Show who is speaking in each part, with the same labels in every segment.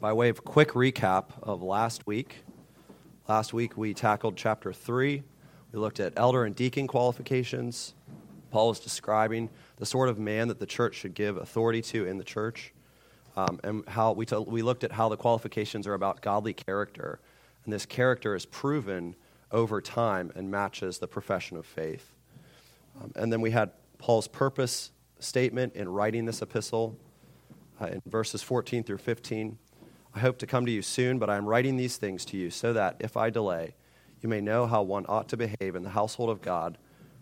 Speaker 1: by way of quick recap of last week, last week we tackled chapter 3. We looked at elder and deacon qualifications. Paul was describing the sort of man that the church should give authority to in the church. Um, and how we, t- we looked at how the qualifications are about godly character. And this character is proven over time and matches the profession of faith. Um, and then we had Paul's purpose statement in writing this epistle uh, in verses 14 through 15. I hope to come to you soon, but I am writing these things to you so that, if I delay, you may know how one ought to behave in the household of God,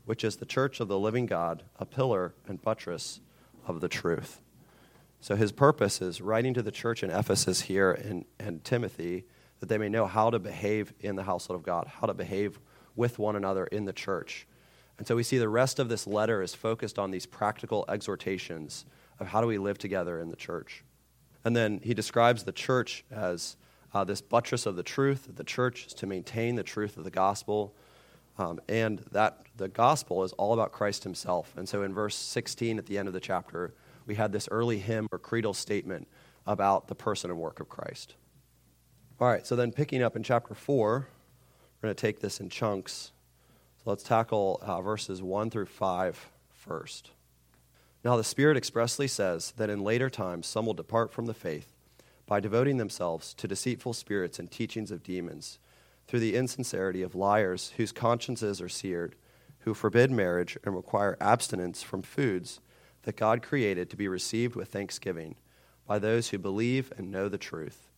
Speaker 1: which is the church of the living God, a pillar and buttress of the truth. So his purpose is writing to the church in Ephesus here and, Timothy that they may know how to behave in the household of God, how to behave with one another in the church. And so we see the rest of this letter is focused on these practical exhortations of how do we live together in the church. And then he describes the church as uh, this buttress of the truth. The church is to maintain the truth of the gospel. Um, and that the gospel is all about Christ himself. And so in verse 16 at the end of the chapter, we had this early hymn or creedal statement about the person and work of Christ. All right, so then picking up in chapter 4, we're going to take this in chunks. So let's tackle uh, verses 1 through 5 first. Now, the Spirit expressly says that in later times some will depart from the faith by devoting themselves to deceitful spirits and teachings of demons, through the insincerity of liars whose consciences are seared, who forbid marriage and require abstinence from foods that God created to be received with thanksgiving by those who believe and know the truth.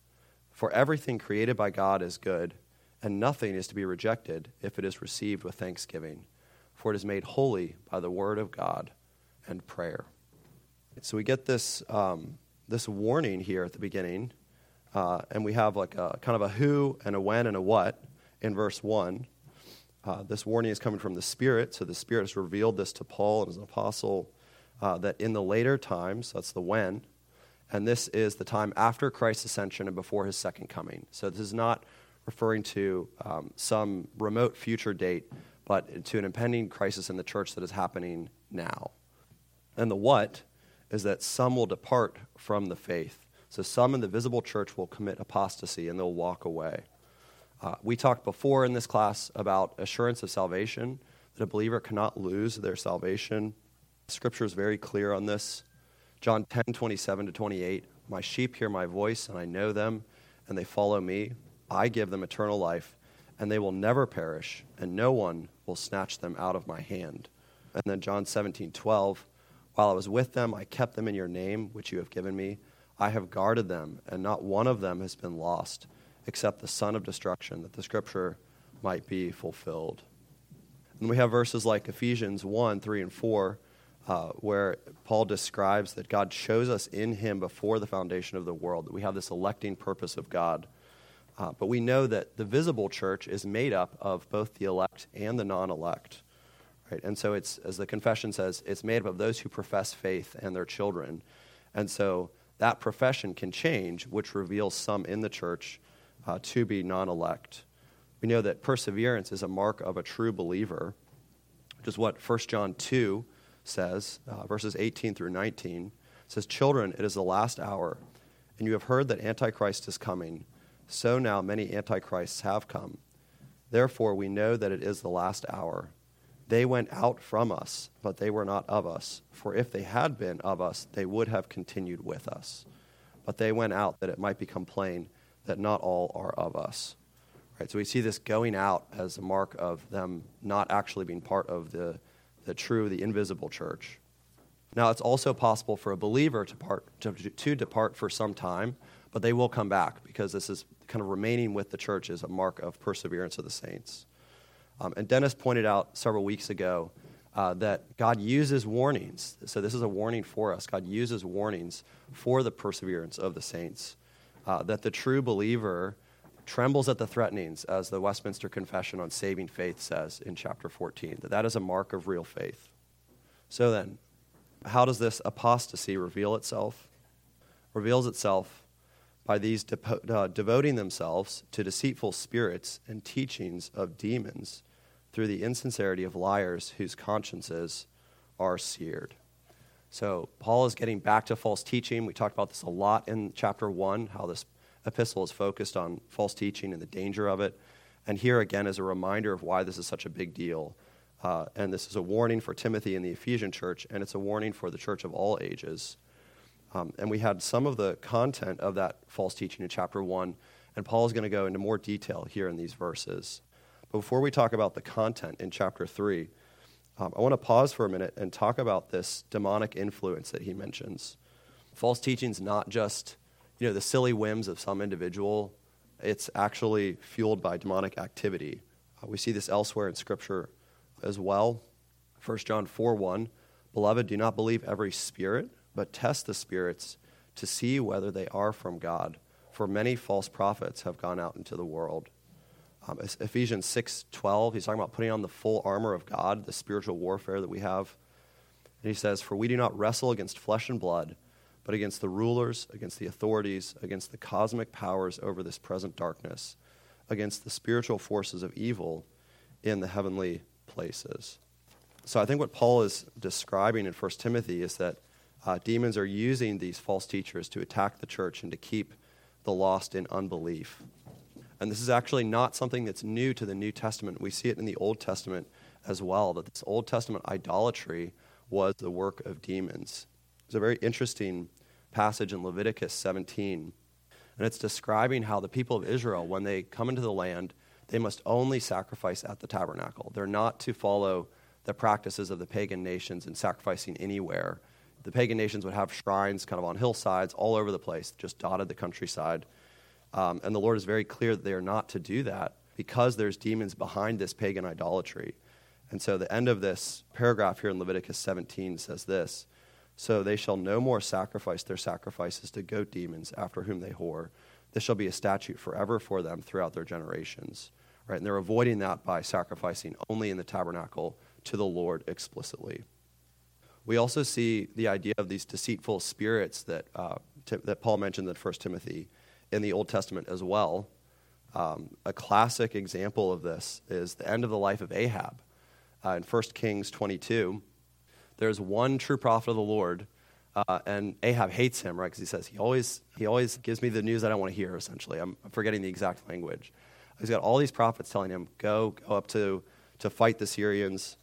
Speaker 1: For everything created by God is good, and nothing is to be rejected if it is received with thanksgiving, for it is made holy by the word of God and prayer. So we get this, um, this warning here at the beginning, uh, and we have like a kind of a who and a when and a what in verse 1. Uh, this warning is coming from the Spirit, so the Spirit has revealed this to Paul as an apostle uh, that in the later times, that's the when, and this is the time after Christ's ascension and before his second coming. So this is not referring to um, some remote future date, but to an impending crisis in the church that is happening now. And the what is that some will depart from the faith. So some in the visible church will commit apostasy and they'll walk away. Uh, we talked before in this class about assurance of salvation, that a believer cannot lose their salvation. Scripture is very clear on this. John 10, 27 to 28. My sheep hear my voice, and I know them, and they follow me. I give them eternal life, and they will never perish, and no one will snatch them out of my hand. And then John 17, 12. While I was with them, I kept them in your name, which you have given me. I have guarded them, and not one of them has been lost, except the son of destruction, that the scripture might be fulfilled. And we have verses like Ephesians 1, 3, and 4 uh, where Paul describes that God chose us in him before the foundation of the world, that we have this electing purpose of God. Uh, but we know that the visible church is made up of both the elect and the non elect. Right? And so it's, as the confession says, it's made up of those who profess faith and their children. And so that profession can change, which reveals some in the church uh, to be non elect. We know that perseverance is a mark of a true believer, which is what 1 John 2 says, uh, verses 18 through 19, says, Children, it is the last hour, and you have heard that Antichrist is coming. So now many Antichrists have come. Therefore, we know that it is the last hour. They went out from us, but they were not of us. For if they had been of us, they would have continued with us. But they went out that it might become plain that not all are of us. Right, so we see this going out as a mark of them not actually being part of the the true, the invisible church. Now, it's also possible for a believer to, part, to, to depart for some time, but they will come back because this is kind of remaining with the church is a mark of perseverance of the saints. Um, and Dennis pointed out several weeks ago uh, that God uses warnings. So, this is a warning for us. God uses warnings for the perseverance of the saints. Uh, that the true believer trembles at the threatenings, as the Westminster Confession on Saving Faith says in chapter 14, that that is a mark of real faith. So then, how does this apostasy reveal itself? reveals itself by these uh, devoting themselves to deceitful spirits and teachings of demons through the insincerity of liars whose consciences are seared. So, Paul is getting back to false teaching. We talked about this a lot in chapter 1, how this epistle is focused on false teaching and the danger of it. And here again is a reminder of why this is such a big deal. Uh, and this is a warning for Timothy in the Ephesian church, and it's a warning for the church of all ages. Um, and we had some of the content of that false teaching in chapter 1, and Paul is going to go into more detail here in these verses. But before we talk about the content in chapter 3, um, I want to pause for a minute and talk about this demonic influence that he mentions. False teaching is not just you know, the silly whims of some individual, it's actually fueled by demonic activity. Uh, we see this elsewhere in Scripture as well. 1 John 4 1 Beloved, do not believe every spirit, but test the spirits to see whether they are from God. For many false prophets have gone out into the world. Um, Ephesians 6:12, he's talking about putting on the full armor of God, the spiritual warfare that we have. And he says, "For we do not wrestle against flesh and blood, but against the rulers, against the authorities, against the cosmic powers over this present darkness, against the spiritual forces of evil in the heavenly places." So I think what Paul is describing in 1 Timothy is that uh, demons are using these false teachers to attack the church and to keep the lost in unbelief. And this is actually not something that's new to the New Testament. We see it in the Old Testament as well, that this Old Testament idolatry was the work of demons. There's a very interesting passage in Leviticus 17, and it's describing how the people of Israel, when they come into the land, they must only sacrifice at the tabernacle. They're not to follow the practices of the pagan nations in sacrificing anywhere. The pagan nations would have shrines kind of on hillsides all over the place, just dotted the countryside. Um, and the Lord is very clear that they are not to do that because there's demons behind this pagan idolatry. And so the end of this paragraph here in Leviticus 17 says this So they shall no more sacrifice their sacrifices to goat demons after whom they whore. This shall be a statute forever for them throughout their generations. Right? And they're avoiding that by sacrificing only in the tabernacle to the Lord explicitly. We also see the idea of these deceitful spirits that, uh, that Paul mentioned in 1 Timothy in the Old Testament as well. Um, a classic example of this is the end of the life of Ahab. Uh, in 1 Kings 22, there's one true prophet of the Lord, uh, and Ahab hates him, right? Because he says, he always, he always gives me the news I want to hear, essentially. I'm forgetting the exact language. He's got all these prophets telling him, go, go up to, to fight the Syrians.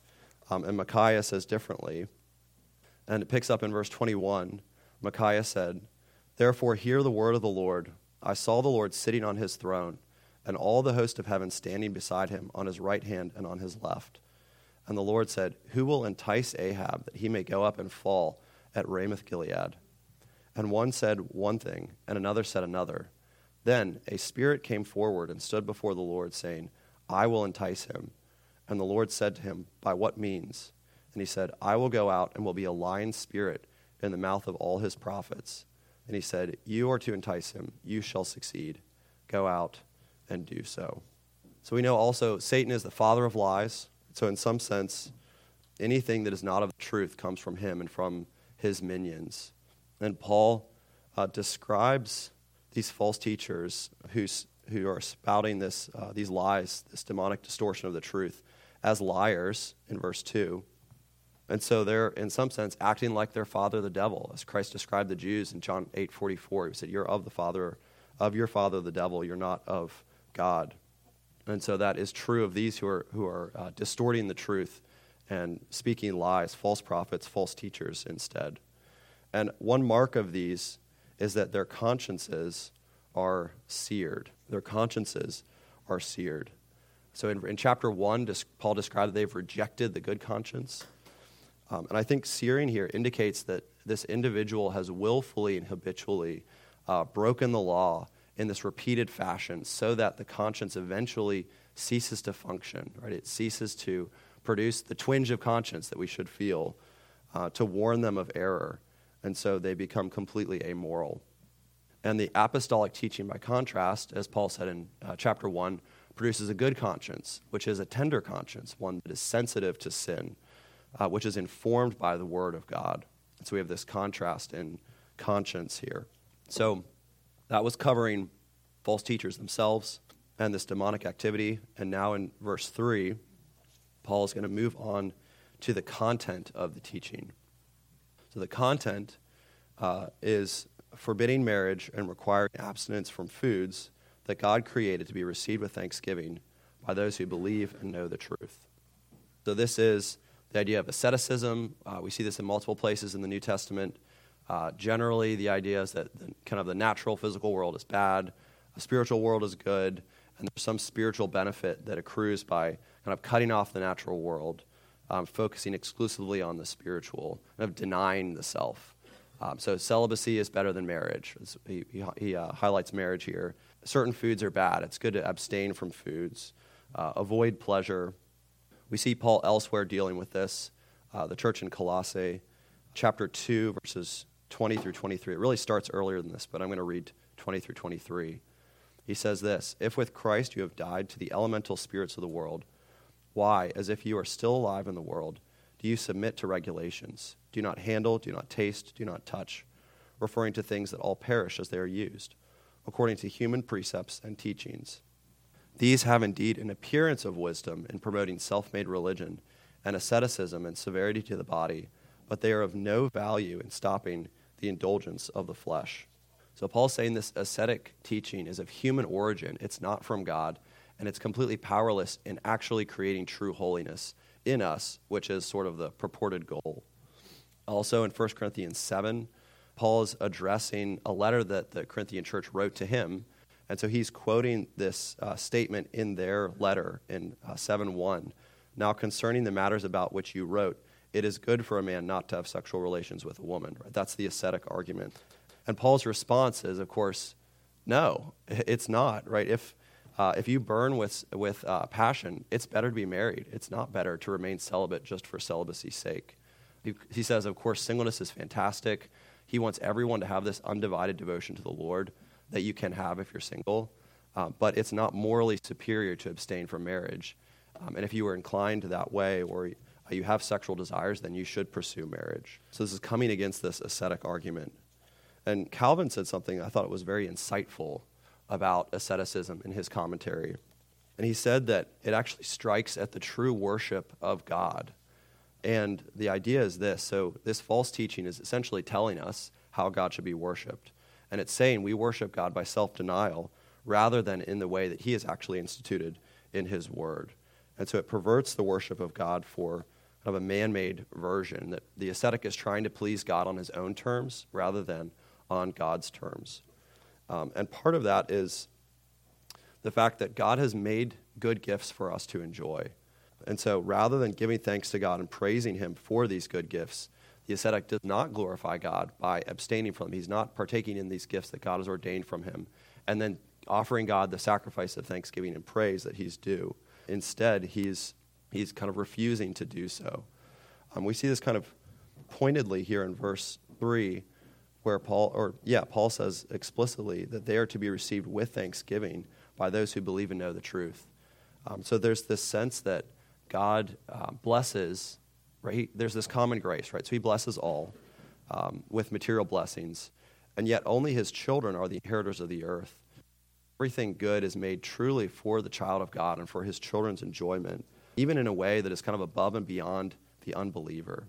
Speaker 1: Um, and Micaiah says differently. And it picks up in verse 21. Micaiah said, Therefore, hear the word of the Lord. I saw the Lord sitting on his throne, and all the host of heaven standing beside him on his right hand and on his left. And the Lord said, Who will entice Ahab that he may go up and fall at Ramoth Gilead? And one said one thing, and another said another. Then a spirit came forward and stood before the Lord, saying, I will entice him. And the Lord said to him, By what means? And he said, I will go out and will be a lying spirit in the mouth of all his prophets. And he said, You are to entice him. You shall succeed. Go out and do so. So we know also Satan is the father of lies. So, in some sense, anything that is not of truth comes from him and from his minions. And Paul uh, describes these false teachers who, who are spouting this, uh, these lies, this demonic distortion of the truth, as liars in verse 2. And so they're, in some sense, acting like their father, the devil, as Christ described the Jews in John 8 44. He said, You're of the father, of your father, the devil. You're not of God. And so that is true of these who are, who are uh, distorting the truth and speaking lies, false prophets, false teachers instead. And one mark of these is that their consciences are seared. Their consciences are seared. So in, in chapter 1, Paul described that they've rejected the good conscience. Um, and I think searing here indicates that this individual has willfully and habitually uh, broken the law in this repeated fashion so that the conscience eventually ceases to function, right? It ceases to produce the twinge of conscience that we should feel uh, to warn them of error. And so they become completely amoral. And the apostolic teaching, by contrast, as Paul said in uh, chapter 1, produces a good conscience, which is a tender conscience, one that is sensitive to sin uh, which is informed by the Word of God. So we have this contrast in conscience here. So that was covering false teachers themselves and this demonic activity. And now in verse 3, Paul is going to move on to the content of the teaching. So the content uh, is forbidding marriage and requiring abstinence from foods that God created to be received with thanksgiving by those who believe and know the truth. So, this is the idea of asceticism. Uh, we see this in multiple places in the New Testament. Uh, generally, the idea is that the, kind of the natural physical world is bad, the spiritual world is good, and there's some spiritual benefit that accrues by kind of cutting off the natural world, um, focusing exclusively on the spiritual, kind of denying the self. Um, so celibacy is better than marriage. He, he, he uh, highlights marriage here. Certain foods are bad. It's good to abstain from foods, uh, avoid pleasure. We see Paul elsewhere dealing with this. Uh, the church in Colossae, chapter 2, verses 20 through 23. It really starts earlier than this, but I'm going to read 20 through 23. He says this If with Christ you have died to the elemental spirits of the world, why, as if you are still alive in the world, do you submit to regulations? Do not handle, do not taste, do not touch, referring to things that all perish as they are used, according to human precepts and teachings. These have indeed an appearance of wisdom in promoting self made religion and asceticism and severity to the body, but they are of no value in stopping the indulgence of the flesh. So Paul's saying this ascetic teaching is of human origin, it's not from God, and it's completely powerless in actually creating true holiness in us, which is sort of the purported goal. Also in 1 Corinthians 7, Paul is addressing a letter that the Corinthian church wrote to him. And so he's quoting this uh, statement in their letter in uh, 7 1. Now, concerning the matters about which you wrote, it is good for a man not to have sexual relations with a woman. Right? That's the ascetic argument. And Paul's response is, of course, no, it's not. Right? If uh, if you burn with, with uh, passion, it's better to be married. It's not better to remain celibate just for celibacy's sake. He, he says, of course, singleness is fantastic. He wants everyone to have this undivided devotion to the Lord that you can have if you're single, uh, but it's not morally superior to abstain from marriage. Um, and if you are inclined that way or uh, you have sexual desires, then you should pursue marriage. So this is coming against this ascetic argument. And Calvin said something I thought it was very insightful about asceticism in his commentary. And he said that it actually strikes at the true worship of God. And the idea is this so, this false teaching is essentially telling us how God should be worshiped. And it's saying we worship God by self denial rather than in the way that He has actually instituted in His Word. And so it perverts the worship of God for kind of a man made version that the ascetic is trying to please God on his own terms rather than on God's terms. Um, and part of that is the fact that God has made good gifts for us to enjoy. And so rather than giving thanks to God and praising Him for these good gifts, the ascetic does not glorify God by abstaining from them. He's not partaking in these gifts that God has ordained from him and then offering God the sacrifice of thanksgiving and praise that he's due. Instead, he's, he's kind of refusing to do so. Um, we see this kind of pointedly here in verse 3 where Paul, or yeah, Paul says explicitly that they are to be received with thanksgiving by those who believe and know the truth. Um, so there's this sense that God uh, blesses, right? He, there's this common grace, right? So he blesses all um, with material blessings, and yet only his children are the inheritors of the earth. Everything good is made truly for the child of God and for his children's enjoyment, even in a way that is kind of above and beyond the unbeliever.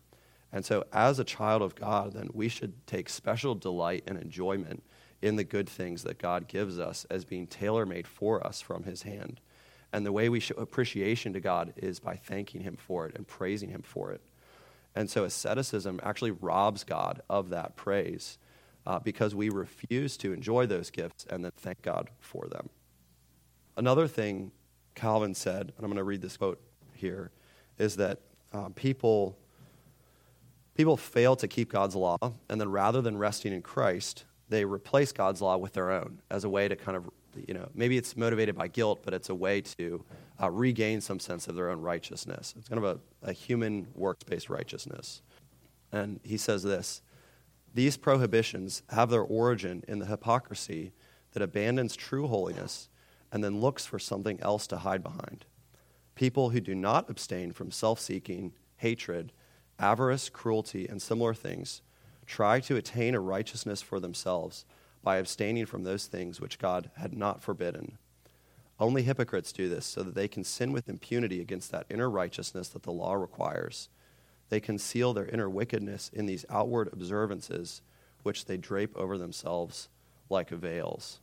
Speaker 1: And so, as a child of God, then we should take special delight and enjoyment in the good things that God gives us as being tailor made for us from His hand. And the way we show appreciation to God is by thanking Him for it and praising Him for it. And so, asceticism actually robs God of that praise uh, because we refuse to enjoy those gifts and then thank God for them. Another thing Calvin said, and I'm going to read this quote here, is that uh, people People fail to keep God's law, and then rather than resting in Christ, they replace God's law with their own as a way to kind of, you know, maybe it's motivated by guilt, but it's a way to uh, regain some sense of their own righteousness. It's kind of a, a human works based righteousness. And he says this These prohibitions have their origin in the hypocrisy that abandons true holiness and then looks for something else to hide behind. People who do not abstain from self seeking, hatred, avarice, cruelty, and similar things, try to attain a righteousness for themselves by abstaining from those things which God had not forbidden. Only hypocrites do this so that they can sin with impunity against that inner righteousness that the law requires. They conceal their inner wickedness in these outward observances, which they drape over themselves like veils.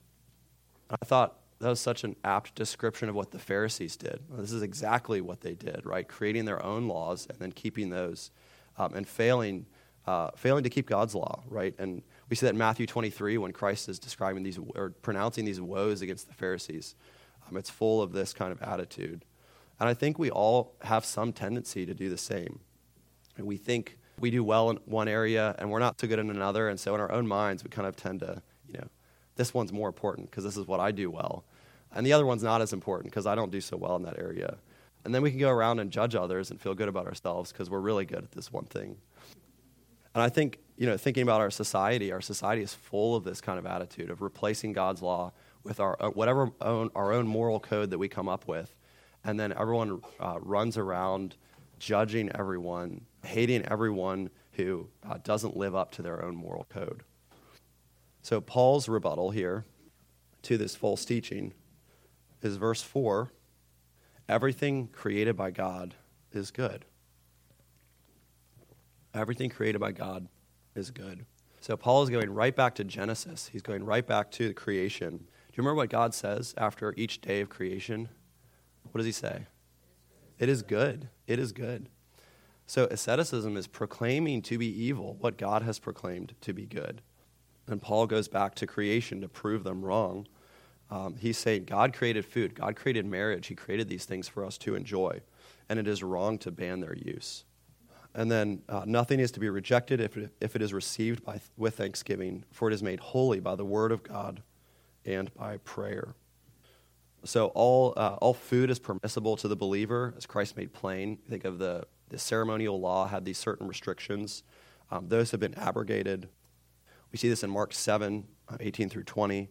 Speaker 1: I thought that was such an apt description of what the Pharisees did. This is exactly what they did, right? Creating their own laws and then keeping those um, and failing, uh, failing to keep God's law, right? And we see that in Matthew 23 when Christ is describing these or pronouncing these woes against the Pharisees. Um, it's full of this kind of attitude. And I think we all have some tendency to do the same. And we think we do well in one area and we're not so good in another. And so in our own minds, we kind of tend to, you know, this one's more important because this is what I do well. And the other one's not as important because I don't do so well in that area. And then we can go around and judge others and feel good about ourselves because we're really good at this one thing. And I think, you know, thinking about our society, our society is full of this kind of attitude of replacing God's law with our uh, whatever own, our own moral code that we come up with. And then everyone uh, runs around judging everyone, hating everyone who uh, doesn't live up to their own moral code. So, Paul's rebuttal here to this false teaching is verse 4 Everything created by God is good. Everything created by God is good. So, Paul is going right back to Genesis. He's going right back to the creation. Do you remember what God says after each day of creation? What does he say? It is good. It is good. So, asceticism is proclaiming to be evil what God has proclaimed to be good. And Paul goes back to creation to prove them wrong. Um, he's saying God created food, God created marriage, He created these things for us to enjoy, and it is wrong to ban their use. And then uh, nothing is to be rejected if it, if it is received by, with thanksgiving, for it is made holy by the word of God and by prayer. So all, uh, all food is permissible to the believer, as Christ made plain. Think of the, the ceremonial law had these certain restrictions. Um, those have been abrogated. We see this in Mark 7, uh, 18 through 20.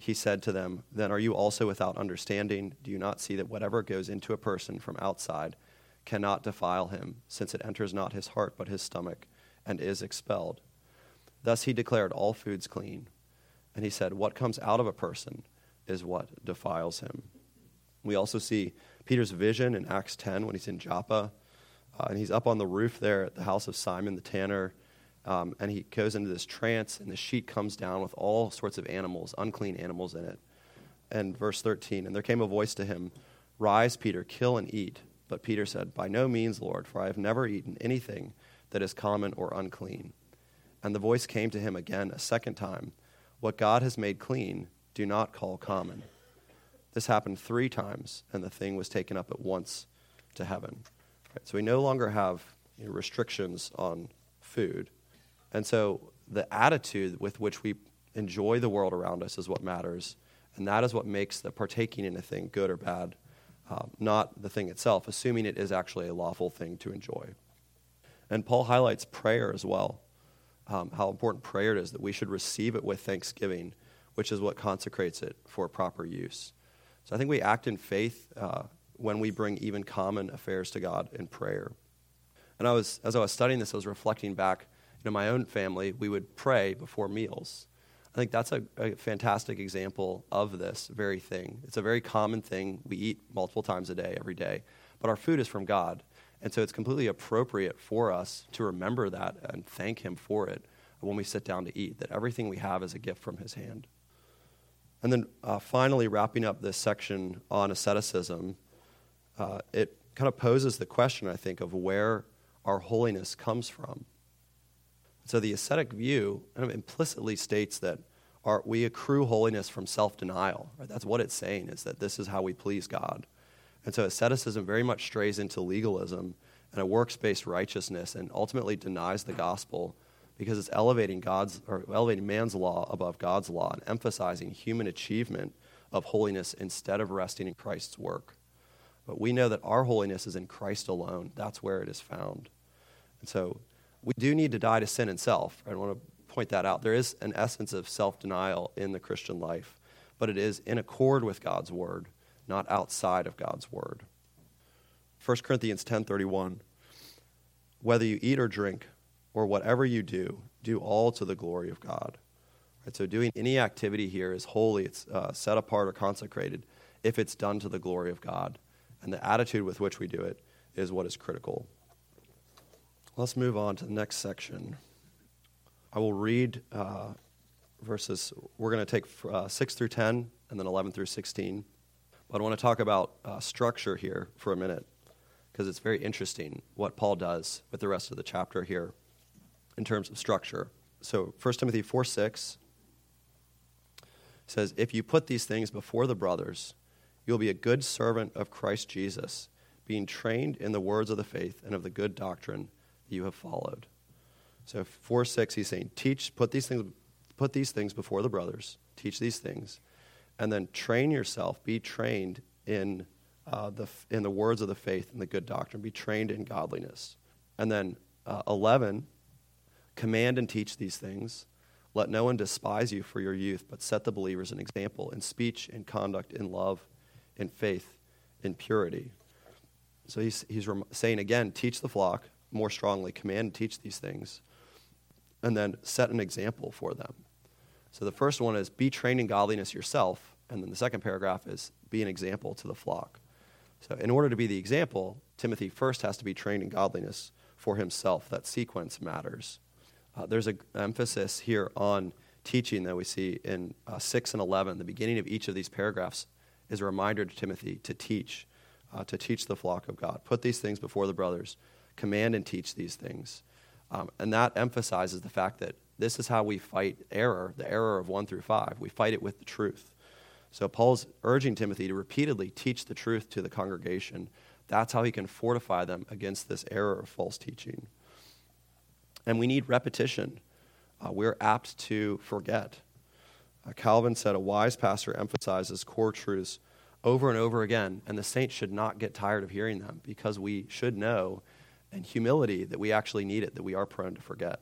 Speaker 1: He said to them, Then are you also without understanding? Do you not see that whatever goes into a person from outside cannot defile him, since it enters not his heart but his stomach, and is expelled? Thus he declared all foods clean. And he said, What comes out of a person is what defiles him. We also see Peter's vision in Acts 10 when he's in Joppa, uh, and he's up on the roof there at the house of Simon the tanner um, and he goes into this trance, and the sheet comes down with all sorts of animals, unclean animals in it. And verse 13, and there came a voice to him, Rise, Peter, kill and eat. But Peter said, By no means, Lord, for I have never eaten anything that is common or unclean. And the voice came to him again a second time, What God has made clean, do not call common. This happened three times, and the thing was taken up at once to heaven. Right, so we no longer have you know, restrictions on food and so the attitude with which we enjoy the world around us is what matters. And that is what makes the partaking in a thing good or bad, um, not the thing itself, assuming it is actually a lawful thing to enjoy. And Paul highlights prayer as well, um, how important prayer is, that we should receive it with thanksgiving, which is what consecrates it for proper use. So I think we act in faith uh, when we bring even common affairs to God in prayer. And I was, as I was studying this, I was reflecting back you know, my own family, we would pray before meals. I think that's a, a, fantastic example of this very thing. It's a very common thing. We eat multiple times a day, every day, but our food is from God. And so it's completely appropriate for us to remember that and thank Him for it when we sit down to eat, that everything we have is a gift from His hand. And then uh, finally, wrapping up this section on asceticism, uh, it kind of poses the question, I think, of where our holiness comes from. So the ascetic view kind of implicitly states that our, we accrue holiness from self-denial. Right? That's what it's saying, is that this is how we please God. And so asceticism very much strays into legalism and a works-based righteousness and ultimately denies the gospel because it's elevating God's or elevating man's law above God's law and emphasizing human achievement of holiness instead of resting in Christ's work. But we know that our holiness is in Christ alone. That's where it is found. And so we do need to die to sin and self. I want to point that out. There is an essence of self denial in the Christian life, but it is in accord with God's word, not outside of God's word. 1 Corinthians 10:31 Whether you eat or drink or whatever you do, do all to the glory of God. Right, so doing any activity here is holy, it's uh, set apart or consecrated if it's done to the glory of God. And the attitude with which we do it is what is critical. Let's move on to the next section. I will read uh, verses, we're going to take uh, 6 through 10 and then 11 through 16. But I want to talk about uh, structure here for a minute because it's very interesting what Paul does with the rest of the chapter here in terms of structure. So 1 Timothy 4 6 says, If you put these things before the brothers, you'll be a good servant of Christ Jesus, being trained in the words of the faith and of the good doctrine you have followed. So 4 6, he's saying, Teach, put these things, put these things before the brothers, teach these things, and then train yourself, be trained in, uh, the, in the words of the faith and the good doctrine, be trained in godliness. And then uh, 11, command and teach these things. Let no one despise you for your youth, but set the believers an example in speech, in conduct, in love, in faith, in purity. So he's, he's saying again, teach the flock more strongly, command and teach these things, and then set an example for them. So the first one is be trained in godliness yourself, and then the second paragraph is be an example to the flock. So in order to be the example, Timothy first has to be trained in godliness for himself. That sequence matters. Uh, there's an emphasis here on teaching that we see in uh, 6 and 11. The beginning of each of these paragraphs is a reminder to Timothy to teach, uh, to teach the flock of God. Put these things before the brothers, command and teach these things. Um, and that emphasizes the fact that this is how we fight error, the error of 1 through 5. We fight it with the truth. So Paul's urging Timothy to repeatedly teach the truth to the congregation. That's how he can fortify them against this error of false teaching. And we need repetition. Uh, we're apt to forget. Uh, Calvin said a wise pastor emphasizes core truths over and over again, and the saints should not get tired of hearing them because we should know in humility that we actually need it, that we are prone to forget.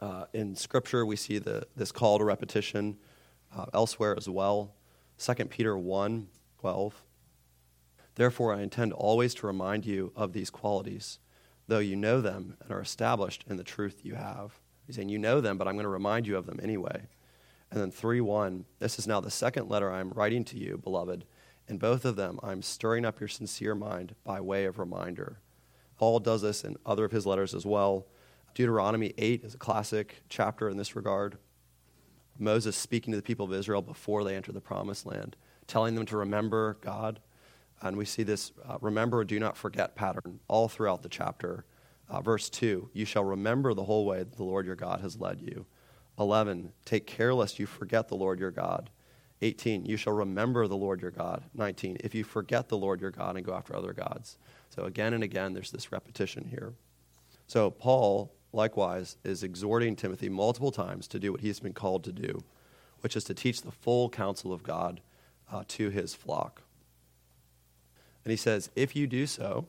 Speaker 1: Uh, in Scripture, we see the, this call to repetition uh, elsewhere as well. 2 Peter 1 12. Therefore, I intend always to remind you of these qualities though you know them and are established in the truth you have. He's saying, You know them, but I'm going to remind you of them anyway. And then 3 1, this is now the second letter I'm writing to you, beloved. In both of them, I'm stirring up your sincere mind by way of reminder. Paul does this in other of his letters as well. Deuteronomy 8 is a classic chapter in this regard. Moses speaking to the people of Israel before they enter the promised land, telling them to remember God, and we see this uh, remember, do not forget pattern all throughout the chapter. Uh, verse 2 You shall remember the whole way that the Lord your God has led you. 11 Take care lest you forget the Lord your God. 18 You shall remember the Lord your God. 19 If you forget the Lord your God and go after other gods. So again and again, there's this repetition here. So Paul, likewise, is exhorting Timothy multiple times to do what he's been called to do, which is to teach the full counsel of God uh, to his flock. And he says, If you do so,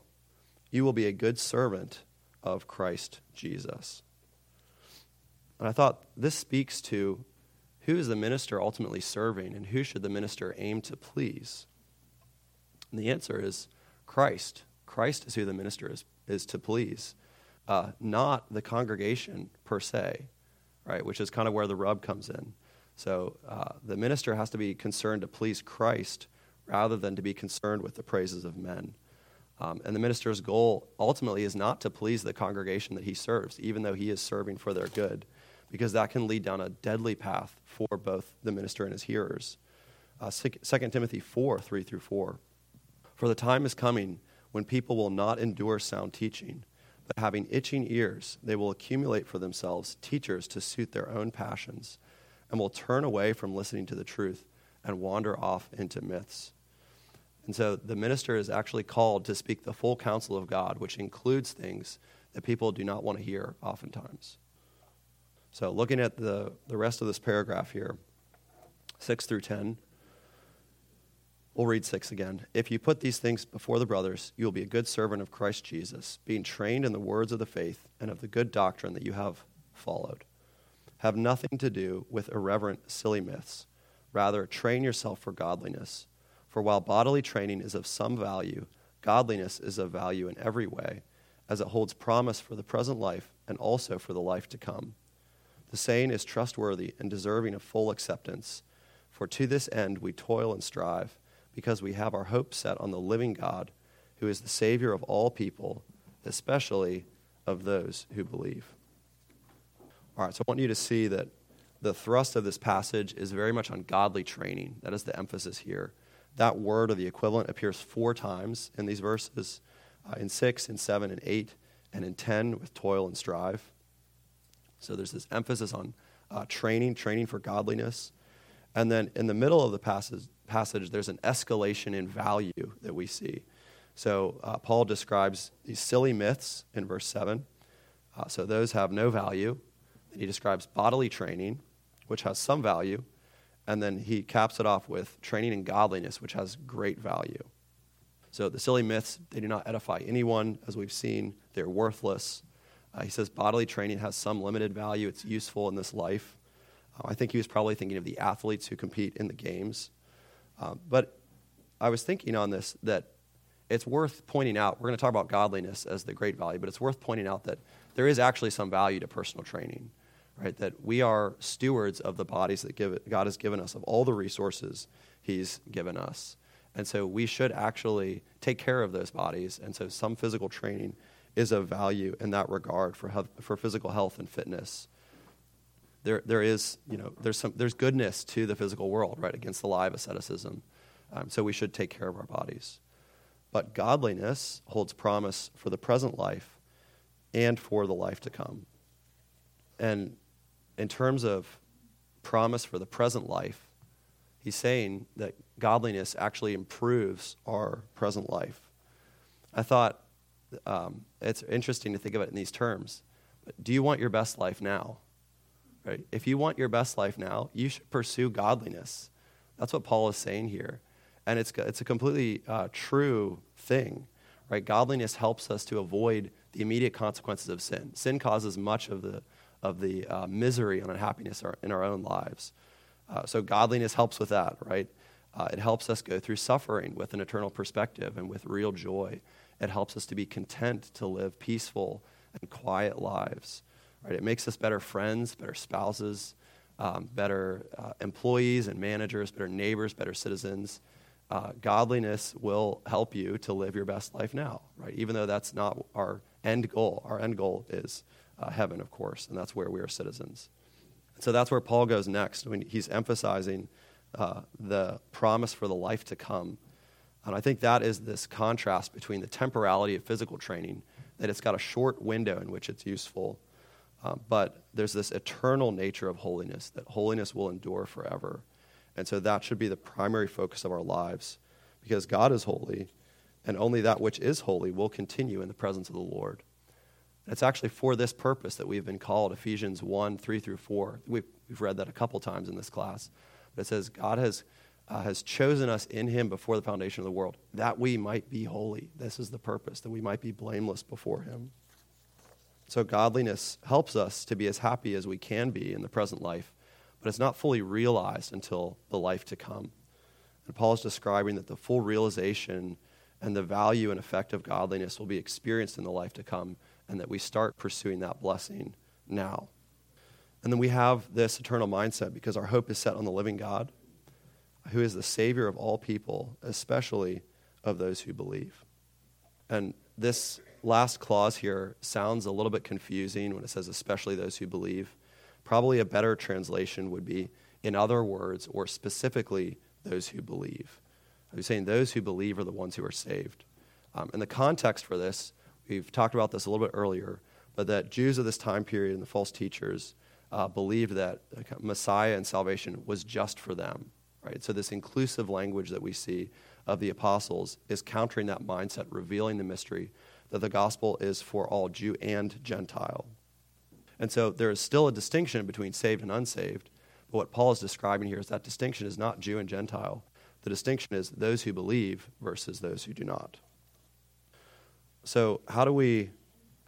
Speaker 1: you will be a good servant of Christ Jesus. And I thought this speaks to who is the minister ultimately serving and who should the minister aim to please? And the answer is Christ. Christ is who the minister is, is to please, uh, not the congregation per se, right? Which is kind of where the rub comes in. So uh, the minister has to be concerned to please Christ rather than to be concerned with the praises of men. Um, and the minister's goal ultimately is not to please the congregation that he serves, even though he is serving for their good, because that can lead down a deadly path for both the minister and his hearers. Uh, 2 Timothy 4 3 through 4. For the time is coming when people will not endure sound teaching, but having itching ears, they will accumulate for themselves teachers to suit their own passions, and will turn away from listening to the truth and wander off into myths. And so the minister is actually called to speak the full counsel of God, which includes things that people do not want to hear oftentimes. So, looking at the, the rest of this paragraph here, 6 through 10, we'll read 6 again. If you put these things before the brothers, you will be a good servant of Christ Jesus, being trained in the words of the faith and of the good doctrine that you have followed. Have nothing to do with irreverent, silly myths. Rather, train yourself for godliness. For while bodily training is of some value, godliness is of value in every way, as it holds promise for the present life and also for the life to come. The saying is trustworthy and deserving of full acceptance. For to this end we toil and strive, because we have our hope set on the living God, who is the Savior of all people, especially of those who believe. All right, so I want you to see that the thrust of this passage is very much on godly training. That is the emphasis here. That word or the equivalent appears four times in these verses uh, in 6, in 7, and 8, and in 10 with toil and strive. So there's this emphasis on uh, training, training for godliness. And then in the middle of the passage, passage there's an escalation in value that we see. So uh, Paul describes these silly myths in verse 7. Uh, so those have no value. He describes bodily training, which has some value. And then he caps it off with training in godliness, which has great value. So the silly myths, they do not edify anyone, as we've seen. They're worthless. Uh, he says bodily training has some limited value. It's useful in this life. Uh, I think he was probably thinking of the athletes who compete in the games. Uh, but I was thinking on this that it's worth pointing out, we're going to talk about godliness as the great value, but it's worth pointing out that there is actually some value to personal training, right? That we are stewards of the bodies that God has given us, of all the resources He's given us. And so we should actually take care of those bodies. And so some physical training is of value in that regard for, health, for physical health and fitness. There, there is, you know, there's, some, there's goodness to the physical world, right, against the lie of asceticism. Um, so we should take care of our bodies. But godliness holds promise for the present life and for the life to come. And in terms of promise for the present life, he's saying that godliness actually improves our present life. I thought um, it's interesting to think of it in these terms. Do you want your best life now? Right? If you want your best life now, you should pursue godliness. That's what Paul is saying here. And it's, it's a completely uh, true thing. Right? Godliness helps us to avoid the immediate consequences of sin. Sin causes much of the, of the uh, misery and unhappiness in our own lives. Uh, so godliness helps with that, right? Uh, it helps us go through suffering with an eternal perspective and with real joy. It helps us to be content to live peaceful and quiet lives. Right? It makes us better friends, better spouses, um, better uh, employees and managers, better neighbors, better citizens. Uh, godliness will help you to live your best life now, right? Even though that's not our end goal. Our end goal is uh, heaven, of course, and that's where we are citizens. So that's where Paul goes next when he's emphasizing uh, the promise for the life to come. And I think that is this contrast between the temporality of physical training, that it's got a short window in which it's useful, uh, but there's this eternal nature of holiness, that holiness will endure forever. And so that should be the primary focus of our lives, because God is holy, and only that which is holy will continue in the presence of the Lord. It's actually for this purpose that we've been called, Ephesians 1 3 through 4. We've, we've read that a couple times in this class. But it says, God has, uh, has chosen us in Him before the foundation of the world, that we might be holy. This is the purpose, that we might be blameless before Him. So, godliness helps us to be as happy as we can be in the present life, but it's not fully realized until the life to come. And Paul is describing that the full realization and the value and effect of godliness will be experienced in the life to come and that we start pursuing that blessing now. And then we have this eternal mindset because our hope is set on the living God, who is the Savior of all people, especially of those who believe. And this last clause here sounds a little bit confusing when it says, especially those who believe. Probably a better translation would be, in other words, or specifically, those who believe. I was saying those who believe are the ones who are saved. Um, and the context for this We've talked about this a little bit earlier, but that Jews of this time period and the false teachers uh, believed that Messiah and salvation was just for them. Right? So this inclusive language that we see of the apostles is countering that mindset, revealing the mystery that the gospel is for all Jew and Gentile. And so there is still a distinction between saved and unsaved. But what Paul is describing here is that distinction is not Jew and Gentile. The distinction is those who believe versus those who do not. So, how do we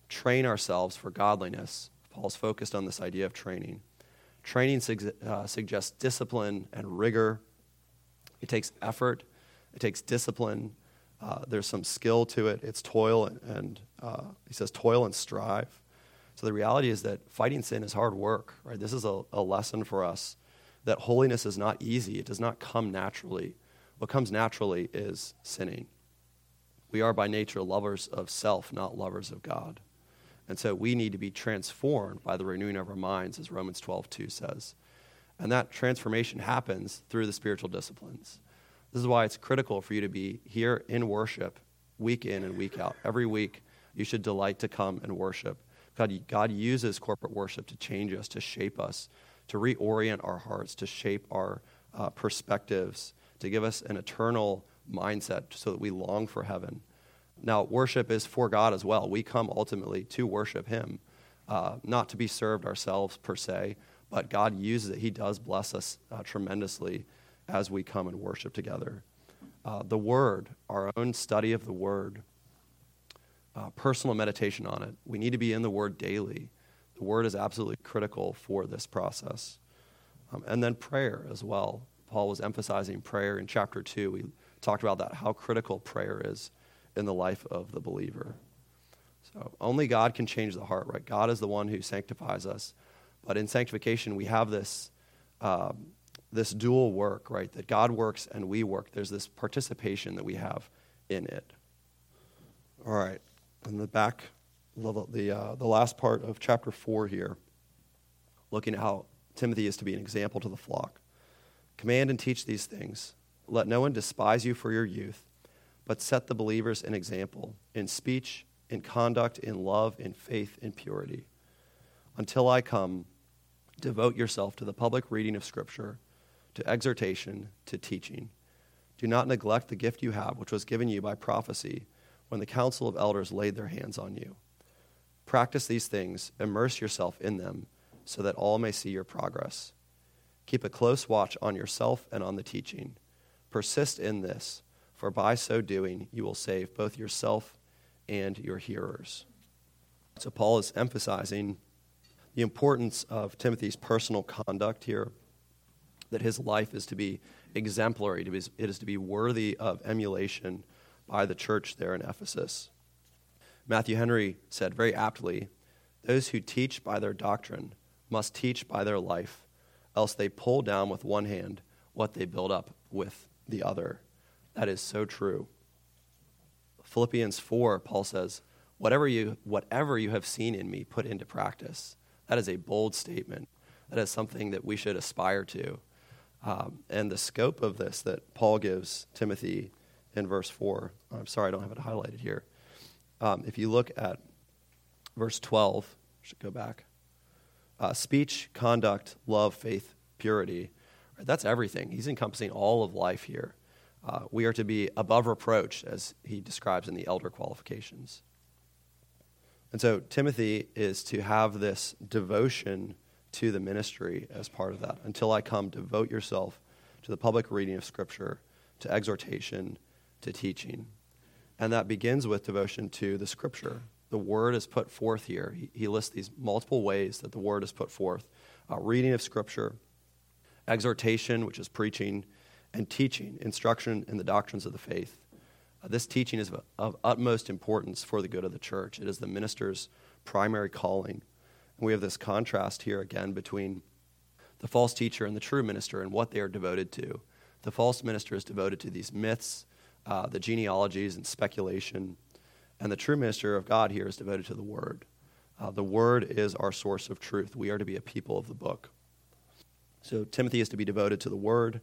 Speaker 1: train ourselves for godliness? Paul's focused on this idea of training. Training uh, suggests discipline and rigor. It takes effort, it takes discipline. Uh, there's some skill to it. It's toil and, and uh, he says toil and strive. So the reality is that fighting sin is hard work, right? This is a, a lesson for us that holiness is not easy. It does not come naturally. What comes naturally is sinning. We are by nature lovers of self, not lovers of God. And so we need to be transformed by the renewing of our minds, as Romans 12, 2 says. And that transformation happens through the spiritual disciplines. This is why it's critical for you to be here in worship week in and week out. Every week, you should delight to come and worship. God, God uses corporate worship to change us, to shape us, to reorient our hearts, to shape our uh, perspectives, to give us an eternal mindset so that we long for heaven. Now, worship is for God as well. We come ultimately to worship Him, uh, not to be served ourselves per se, but God uses it. He does bless us uh, tremendously as we come and worship together. Uh, the Word, our own study of the Word, uh, personal meditation on it. We need to be in the Word daily. The Word is absolutely critical for this process. Um, and then prayer as well. Paul was emphasizing prayer in chapter 2. We talked about that, how critical prayer is in the life of the believer. So only God can change the heart, right? God is the one who sanctifies us. But in sanctification, we have this, um, this dual work, right? That God works and we work. There's this participation that we have in it. All right. In the back, the, the, uh, the last part of chapter 4 here, looking at how Timothy is to be an example to the flock. Command and teach these things. Let no one despise you for your youth, but set the believers an example in speech, in conduct, in love, in faith, in purity. Until I come, devote yourself to the public reading of Scripture, to exhortation, to teaching. Do not neglect the gift you have, which was given you by prophecy when the council of elders laid their hands on you. Practice these things, immerse yourself in them, so that all may see your progress. Keep a close watch on yourself and on the teaching. Persist in this, for by so doing, you will save both yourself and your hearers. So, Paul is emphasizing the importance of Timothy's personal conduct here, that his life is to be exemplary, it is to be worthy of emulation by the church there in Ephesus. Matthew Henry said very aptly those who teach by their doctrine must teach by their life, else they pull down with one hand what they build up with the other. That is so true. Philippians 4, Paul says, whatever you, whatever you have seen in me, put into practice. That is a bold statement. That is something that we should aspire to. Um, and the scope of this that Paul gives Timothy in verse 4, I'm sorry, I don't have it highlighted here. Um, if you look at verse 12, I should go back. Uh, speech, conduct, love, faith, purity. Right, that's everything. He's encompassing all of life here. Uh, we are to be above reproach, as he describes in the elder qualifications. And so Timothy is to have this devotion to the ministry as part of that. Until I come, devote yourself to the public reading of Scripture, to exhortation, to teaching. And that begins with devotion to the Scripture. The Word is put forth here. He, he lists these multiple ways that the Word is put forth uh, reading of Scripture, exhortation, which is preaching, and teaching, instruction in the doctrines of the faith. Uh, this teaching is of, of, utmost importance for the good of the church. It is the minister's primary calling. We have this contrast here again between the false teacher and the true minister and what they are devoted to. The false minister is devoted to these myths, uh, the genealogies, and speculation. And the true minister of God here is devoted to the Word. Uh, the Word is our source of truth. We are to be a people of the book. So Timothy is to be devoted to the Word.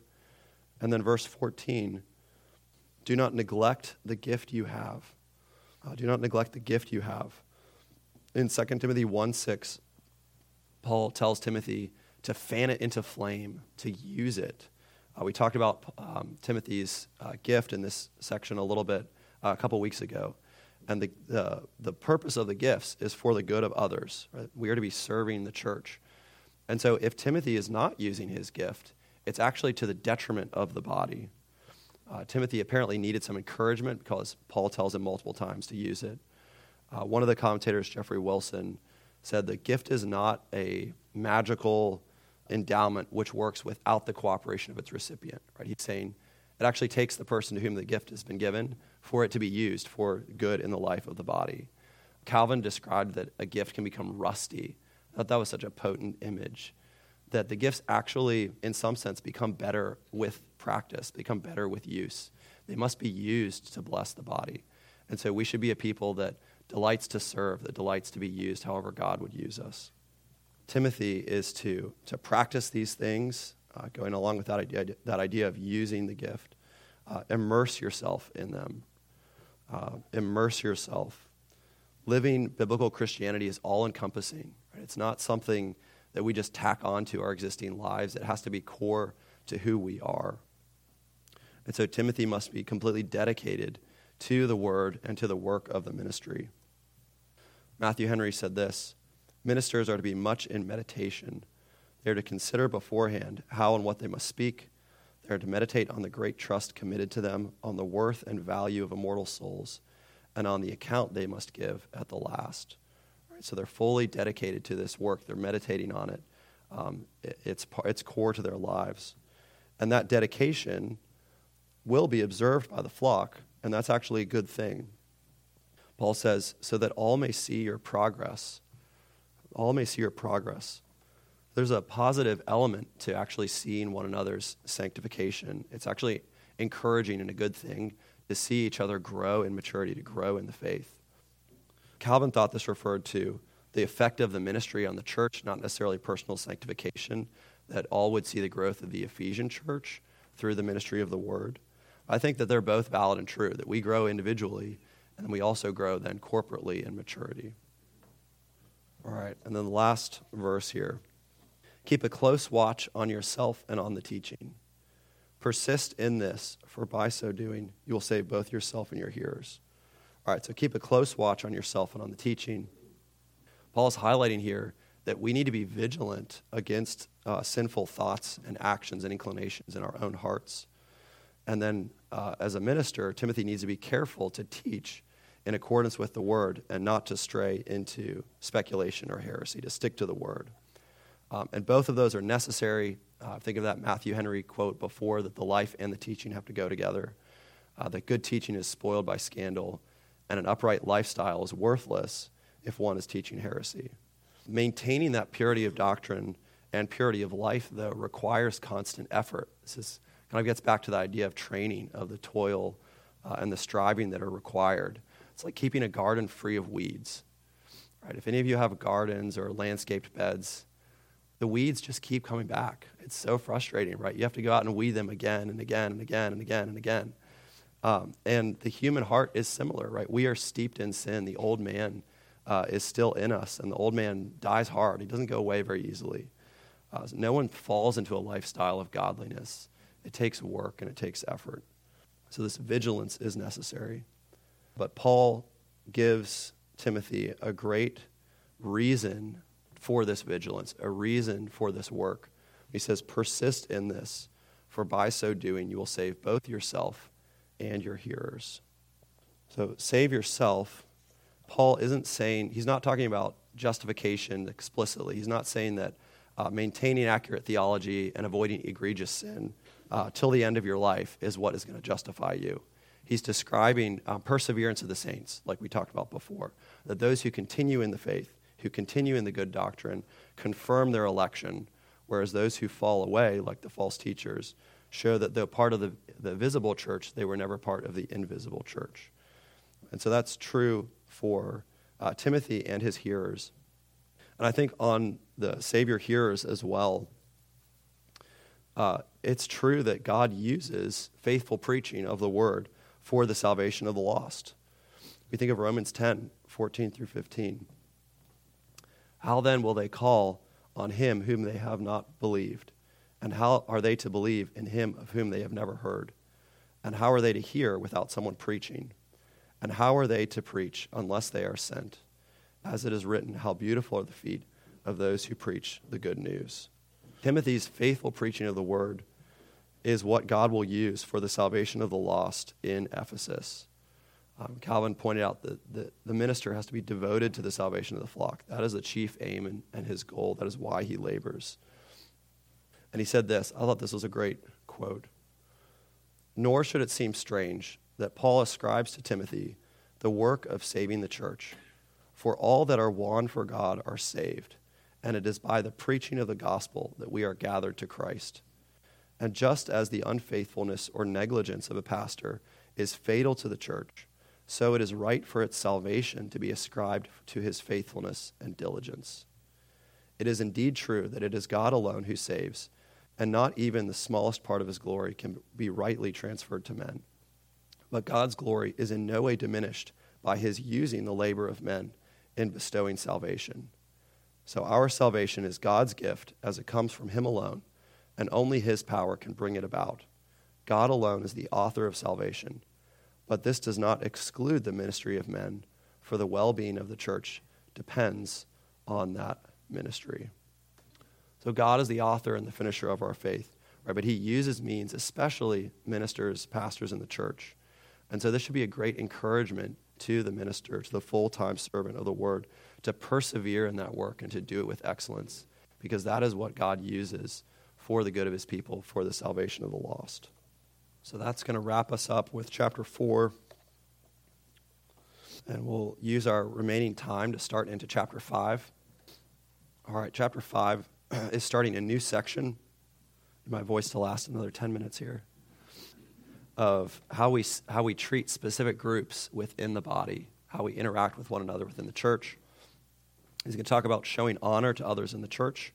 Speaker 1: And then verse 14 do not neglect the gift you have. Uh, do not neglect the gift you have. In 2 Timothy 1 6, Paul tells Timothy to fan it into flame, to use it. Uh, we talked about um, Timothy's uh, gift in this section a little bit uh, a couple weeks ago. And the, the, the purpose of the gifts is for the good of others. Right? We are to be serving the church. And so if Timothy is not using his gift, it's actually to the detriment of the body. Uh, Timothy apparently needed some encouragement because Paul tells him multiple times to use it. Uh, one of the commentators, Geoffrey Wilson, said the gift is not a magical endowment which works without the cooperation of its recipient. Right? He's saying it actually takes the person to whom the gift has been given for it to be used for good in the life of the body. Calvin described that a gift can become rusty. I thought that was such a potent image that the gifts actually, in some sense, become better with practice, become better with use. They must be used to bless the body. And so we should be a people that delights to serve, that delights to be used however God would use us. Timothy is to, to practice these things, uh, going along with that idea, that idea of using the gift. Uh, immerse yourself in them. Uh, immerse yourself. Living biblical Christianity is all encompassing. Right? It's not something that we just tack on to our existing lives, it has to be core to who we are. And so Timothy must be completely dedicated to the word and to the work of the ministry. Matthew Henry said this Ministers are to be much in meditation. They are to consider beforehand how and what they must speak. They are to meditate on the great trust committed to them, on the worth and value of immortal souls, and on the account they must give at the last. Right, so they're fully dedicated to this work. They're meditating on it. Um, it it's, it's core to their lives. And that dedication will be observed by the flock, and that's actually a good thing. Paul says, so that all may see your progress. All may see your progress. There's a positive element to actually seeing one another's sanctification. It's actually encouraging and a good thing to see each other grow in maturity, to grow in the faith. Calvin thought this referred to the effect of the ministry on the church, not necessarily personal sanctification, that all would see the growth of the Ephesian church through the ministry of the word. I think that they're both valid and true, that we grow individually and we also grow then corporately in maturity. All right, and then the last verse here. Keep a close watch on yourself and on the teaching. Persist in this, for by so doing, you will save both yourself and your hearers. All right, so keep a close watch on yourself and on the teaching. Paul is highlighting here that we need to be vigilant against uh, sinful thoughts and actions and inclinations in our own hearts. And then, uh, as a minister, Timothy needs to be careful to teach in accordance with the word and not to stray into speculation or heresy, to stick to the word. Um, and both of those are necessary. Uh, think of that Matthew Henry quote before that the life and the teaching have to go together. Uh, that good teaching is spoiled by scandal, and an upright lifestyle is worthless if one is teaching heresy. Maintaining that purity of doctrine and purity of life, though, requires constant effort. This is, kind of gets back to the idea of training, of the toil uh, and the striving that are required. It's like keeping a garden free of weeds. Right? If any of you have gardens or landscaped beds, the weeds just keep coming back. It's so frustrating, right? You have to go out and weed them again and again and again and again and again. Um, and the human heart is similar, right? We are steeped in sin. The old man uh, is still in us, and the old man dies hard. He doesn't go away very easily. Uh, no one falls into a lifestyle of godliness. It takes work and it takes effort. So, this vigilance is necessary. But Paul gives Timothy a great reason for this vigilance, a reason for this work. He says, Persist in this, for by so doing you will save both yourself and your hearers. So, save yourself. Paul isn't saying, he's not talking about justification explicitly. He's not saying that uh, maintaining accurate theology and avoiding egregious sin uh, till the end of your life is what is going to justify you he's describing um, perseverance of the saints, like we talked about before. That those who continue in the faith, who continue in the good doctrine, confirm their election, whereas those who fall away, like the false teachers, show that though part of the, the visible church, they were never part of the invisible church. And so that's true for uh, Timothy and his hearers. And I think on the Savior hearers as well, uh, it's true that God uses faithful preaching of the word for the salvation of the lost. We think of Romans 10 14 through 15. How then will they call on him whom they have not believed? And how are they to believe in him of whom they have never heard? And how are they to hear without someone preaching? And how are they to preach unless they are sent? As it is written, How beautiful are the feet of those who preach the good news. Timothy's faithful preaching of the word is what God will use for the salvation of the lost in Ephesus. Um, Calvin pointed out that the, the minister has to be devoted to the salvation of the flock. That is the chief aim and, and his goal. That is why he labors. And he said this I thought this was a great quote. Nor should it seem strange that Paul ascribes to Timothy the work of saving the church. For all that are won for God are saved, and it is by the preaching of the gospel that we are gathered to Christ. And just as the unfaithfulness or negligence of a pastor is fatal to the church, so it is right for its salvation to be ascribed to his faithfulness and diligence. It is indeed true that it is God alone who saves, and not even the smallest part of his glory can be rightly transferred to men. But God's glory is in no way diminished by his using the labor of men in bestowing salvation. So our salvation is God's gift as it comes from him alone, and only his power can bring it about. God alone is the author of salvation but this does not exclude the ministry of men, for the well being of the church depends on that ministry. So God is the author and the finisher of our faith, right? But he uses means, especially ministers, pastors in the church. And so this should be a great encouragement to the minister, to the full time servant of the word, to persevere in that work and to do it with excellence, because that is what God uses for the good of his people, for the salvation of the lost. So that's going to wrap us up with chapter 4. And we'll use our remaining time to start into chapter 5. All right, chapter 5 is starting a new section. My voice to last another 10 minutes here of how we, how we treat specific groups within the body, how we interact with one another within the church. He's going to talk about showing honor to others in the church.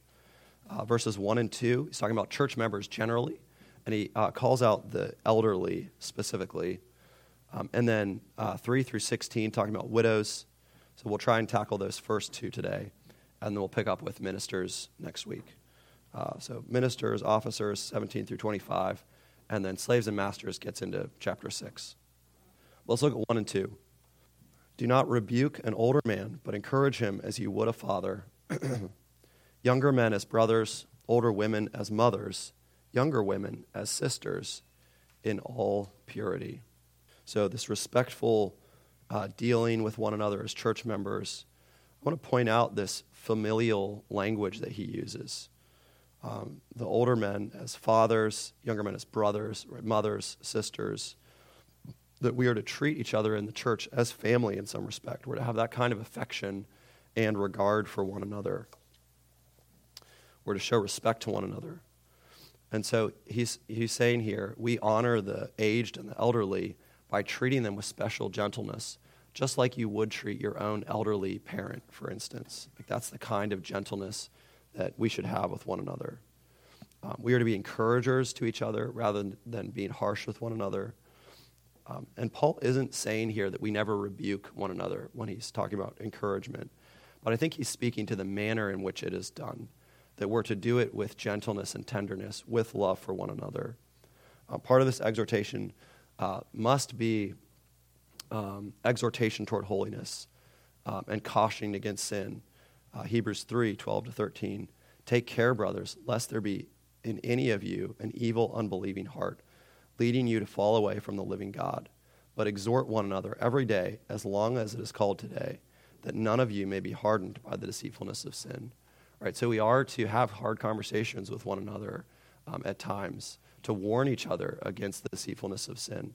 Speaker 1: Uh, verses 1 and 2, he's talking about church members generally and he uh, calls out the elderly specifically. Um, and then uh, 3 through 16, talking about widows. So we'll try and tackle those first two today, and then we'll pick up with ministers next week. Uh, so ministers, officers, 17 through 25, and then slaves and masters gets into chapter 6. Let's look at 1 and 2. Do not rebuke an older man, but encourage him as you would a father. Younger men as brothers, older women as mothers younger women as sisters in all purity. So, this respectful uh, dealing with one another as church members, I want to point out this familial language that he uses. Um, the older men as fathers, younger men as brothers, mothers, sisters, that we are to treat each other in the church as family in some respect. We're to have that kind of affection and regard for one another. We're to show respect to one another. And so he's, he's saying here, we honor the aged and the elderly by treating them with special gentleness, just like you would treat your own elderly parent, for instance. Like that's the kind of gentleness that we should have with one another. Um, we are to be encouragers to each other rather than being harsh with one another. Um, and Paul isn't saying here that we never rebuke one another when he's talking about encouragement, but I think he's speaking to the manner in which it is done that we're to do it with gentleness and tenderness, with love for one another. Uh, part of this exhortation uh, must be um, exhortation toward holiness um, and cautioning against sin. Uh, Hebrews 3 12 to 13. Take care, brothers, lest there be in any of you an evil, unbelieving heart, leading you to fall away from the living God. But exhort one another every day, as long as it is called today, that none of you may be hardened by the deceitfulness of sin. Right? So we are to have hard conversations with one another um, at times to warn each other against the deceitfulness of sin.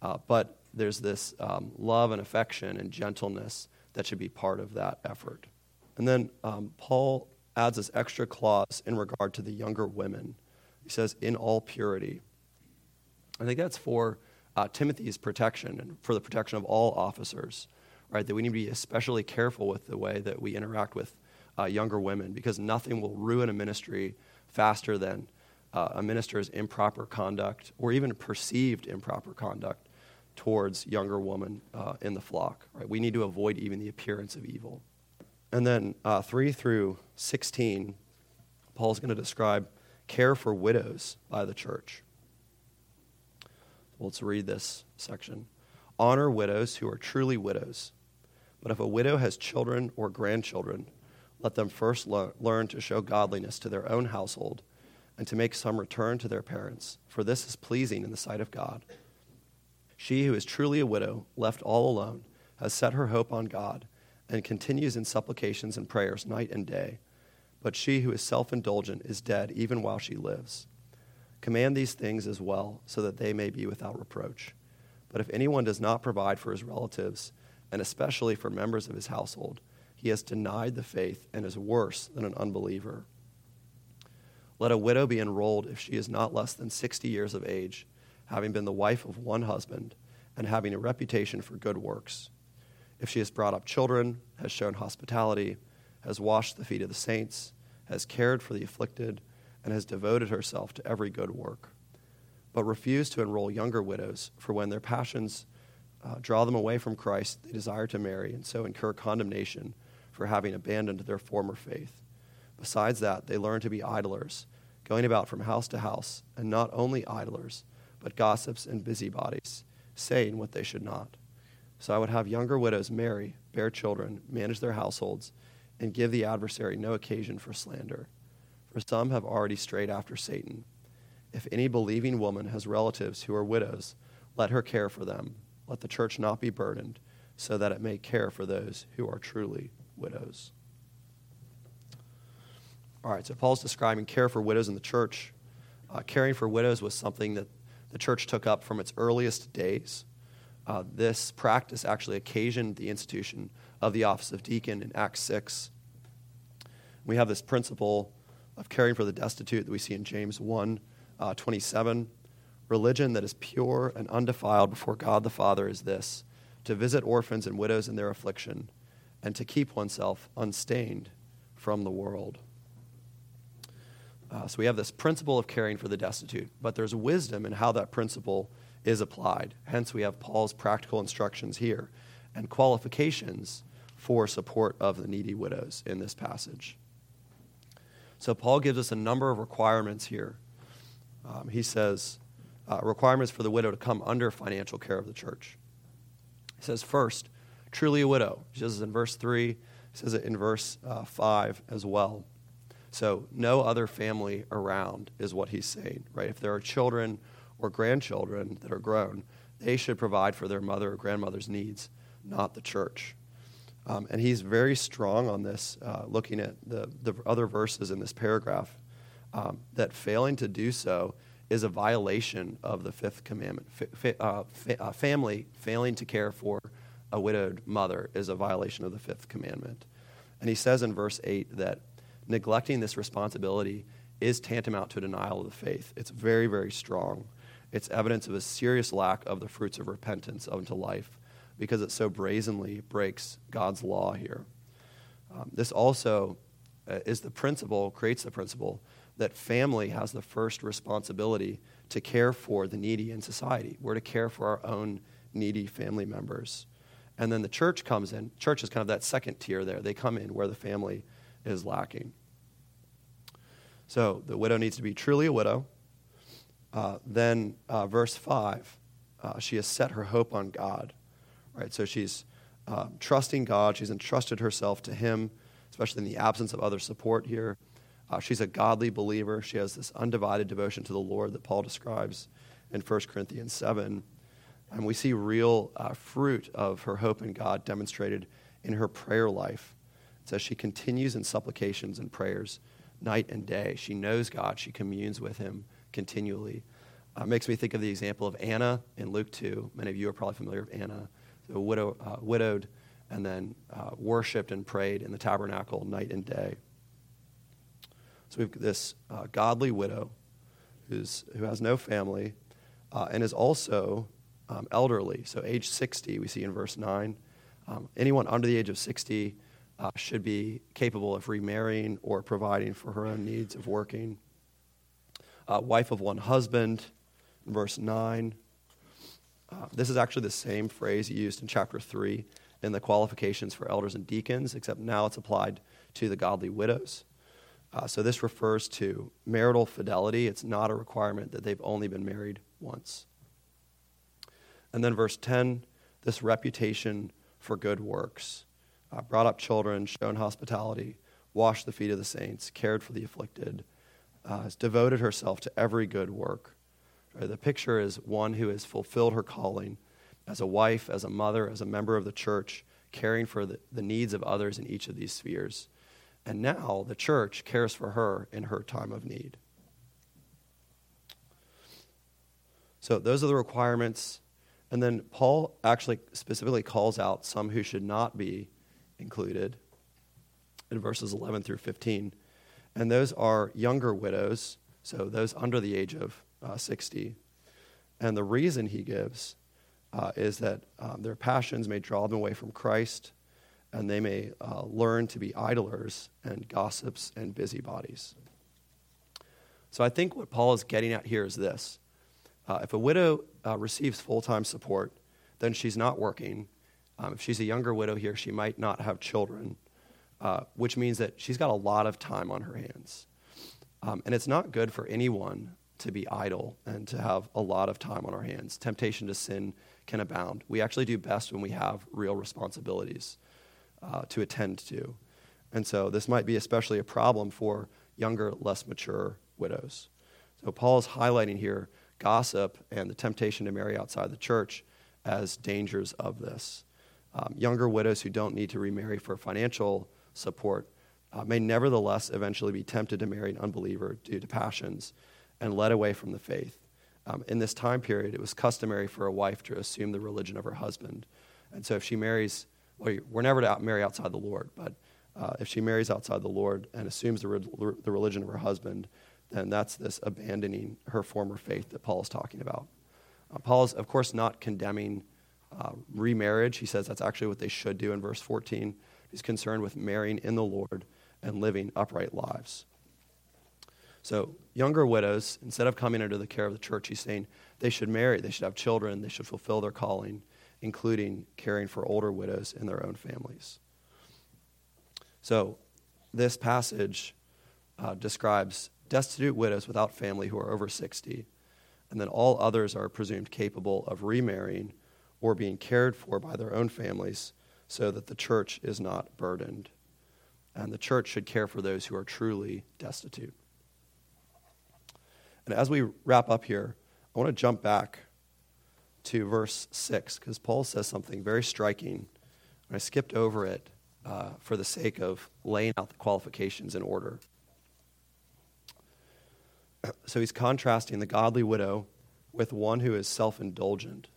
Speaker 1: Uh, but there's this um, love and affection and gentleness that should be part of that effort. And then um, Paul adds this extra clause in regard to the younger women. He says, in all purity. I think that's for uh, Timothy's protection and for the protection of all officers, right? That we need to be especially careful with the way that we interact with uh, younger women because nothing will ruin a ministry faster than uh, a minister's improper conduct or even perceived improper conduct towards younger women uh, in the flock. Right? We need to avoid even the appearance of evil. And then uh, 3 through 16, Paul's going to describe care for widows by the church. Let's read this section. Honor widows who are truly widows. But if a widow has children or grandchildren, let them first learn to show godliness to their own household and to make some return to their parents, for this is pleasing in the sight of God. She who is truly a widow, left all alone, has set her hope on God and continues in supplications and prayers night and day. But she who is self indulgent is dead even while she lives. Command these things as well, so that they may be without reproach. But if anyone does not provide for his relatives, and especially for members of his household, he has denied the faith and is worse than an unbeliever. Let a widow be enrolled if she is not less than 60 years of age, having been the wife of one husband, and having a reputation for good works. If she has brought up children, has shown hospitality, has washed the feet of the saints, has cared for the afflicted, and has devoted herself to every good work. But refuse to enroll younger widows, for when their passions uh, draw them away from Christ, they desire to marry, and so incur condemnation for having abandoned their former faith. Besides that, they learn to be idlers, going about from house to house, and not only idlers, but gossips and busybodies, saying what they should not. So I would have younger widows marry, bear children, manage their households, and give the adversary no occasion for slander. For some have already strayed after Satan. If any believing woman has relatives who are widows, let her care for them. Let the church not be burdened, so that it may care for those who are truly widows. All right, so Paul's describing care for widows in the church. Uh, caring for widows was something that the church took up from its earliest days. Uh, this practice actually occasioned the institution of the office of deacon in Acts 6. We have this principle of caring for the destitute that we see in James 1 uh, 27. Religion that is pure and undefiled before God the Father is this to visit orphans and widows in their affliction, and to keep oneself unstained from the world. Uh, so we have this principle of caring for the destitute, but there's wisdom in how that principle is applied. Hence, we have Paul's practical instructions here and qualifications for support of the needy widows in this passage. So, Paul gives us a number of requirements here. Um, he says, uh, requirements for the widow to come under financial care of the church. He says, first, truly a widow. He says it in verse 3, he says it in verse uh, 5 as well. So, no other family around is what he's saying, right? If there are children or grandchildren that are grown, they should provide for their mother or grandmother's needs, not the church. Um, and he's very strong on this, uh, looking at the, the other verses in this paragraph, um, that failing to do so is a violation of the fifth commandment. Uh, fa- uh, family failing to care for a widowed mother is a violation of the fifth commandment. And he says in verse 8 that neglecting this responsibility is tantamount to a denial of the faith. It's very, very strong. It's evidence of a serious lack of the fruits of repentance unto life because it so brazenly breaks God's law here. Um, this also uh, is the principle, creates the principle that family has the first responsibility to care for the needy in society. We're to care for our own needy family members. And then the church comes in. Church is kind of that second tier there. They come in where the family is lacking. So the widow needs to be truly a widow. Uh, then, uh, verse 5, uh, she has set her hope on God. Right? So she's uh, trusting God. She's entrusted herself to Him, especially in the absence of other support here. Uh, she's a godly believer. She has this undivided devotion to the Lord that Paul describes in 1 Corinthians 7. And we see real uh, fruit of her hope in God demonstrated in her prayer life. It says she continues in supplications and prayers night and day. She knows God, she communes with Him continually. Uh, makes me think of the example of Anna in Luke 2. Many of you are probably familiar with Anna so widow, uh, widowed, and then uh, worshiped and prayed in the tabernacle night and day. So we've got this uh, godly widow who's, who has no family uh, and is also um, elderly. So age 60, we see in verse 9. Um, anyone under the age of 60 uh, should be capable of remarrying or providing for her own needs of working. Uh, wife of one husband, verse 9. Uh, this is actually the same phrase used in chapter 3 in the qualifications for elders and deacons, except now it's applied to the godly widows. Uh, so this refers to marital fidelity. It's not a requirement that they've only been married once. And then verse 10 this reputation for good works. Uh, brought up children, shown hospitality, washed the feet of the saints, cared for the afflicted, uh, has devoted herself to every good work. The picture is one who has fulfilled her calling as a wife, as a mother, as a member of the church, caring for the, the needs of others in each of these spheres. And now the church cares for her in her time of need. So those are the requirements. And then Paul actually specifically calls out some who should not be included in verses 11 through 15. And those are younger widows, so those under the age of uh, 60. And the reason he gives uh, is that um, their passions may draw them away from Christ, and they may uh, learn to be idlers and gossips and busybodies. So I think what Paul is getting at here is this uh, if a widow uh, receives full time support, then she's not working. Um, if she's a younger widow here, she might not have children, uh, which means that she's got a lot of time on her hands. Um, and it's not good for anyone to be idle and to have a lot of time on our hands. Temptation to sin can abound. We actually do best when we have real responsibilities uh, to attend to. And so this might be especially a problem for younger, less mature widows. So Paul is highlighting here gossip and the temptation to marry outside the church as dangers of this. Um, younger widows who don't need to remarry for financial support uh, may nevertheless eventually be tempted to marry an unbeliever due to passions and led away from the faith. Um, in this time period, it was customary for a wife to assume the religion of her husband. And so if she marries, well, we're never to marry outside the Lord, but uh, if she marries outside the Lord and assumes the, re- the religion of her husband, then that's this abandoning her former faith that Paul is talking about. Uh, Paul is, of course, not condemning uh, remarriage. He says that's actually what they should do in verse 14. He's concerned with marrying in the Lord and living upright lives. So, younger widows, instead of coming under the care of the church, he's saying they should marry, they should have children, they should fulfill their calling, including caring for older widows in their own families. So, this passage uh, describes destitute widows without family who are over 60, and then all others are presumed capable of remarrying or being cared for by their own families so that the church is not burdened. And the church should care for those who are truly destitute. And as we wrap up here, I want to jump back to verse 6 because Paul says something very striking. And I skipped over it uh, for the sake of laying out the qualifications in order. So he's contrasting the godly widow with one who is self indulgent.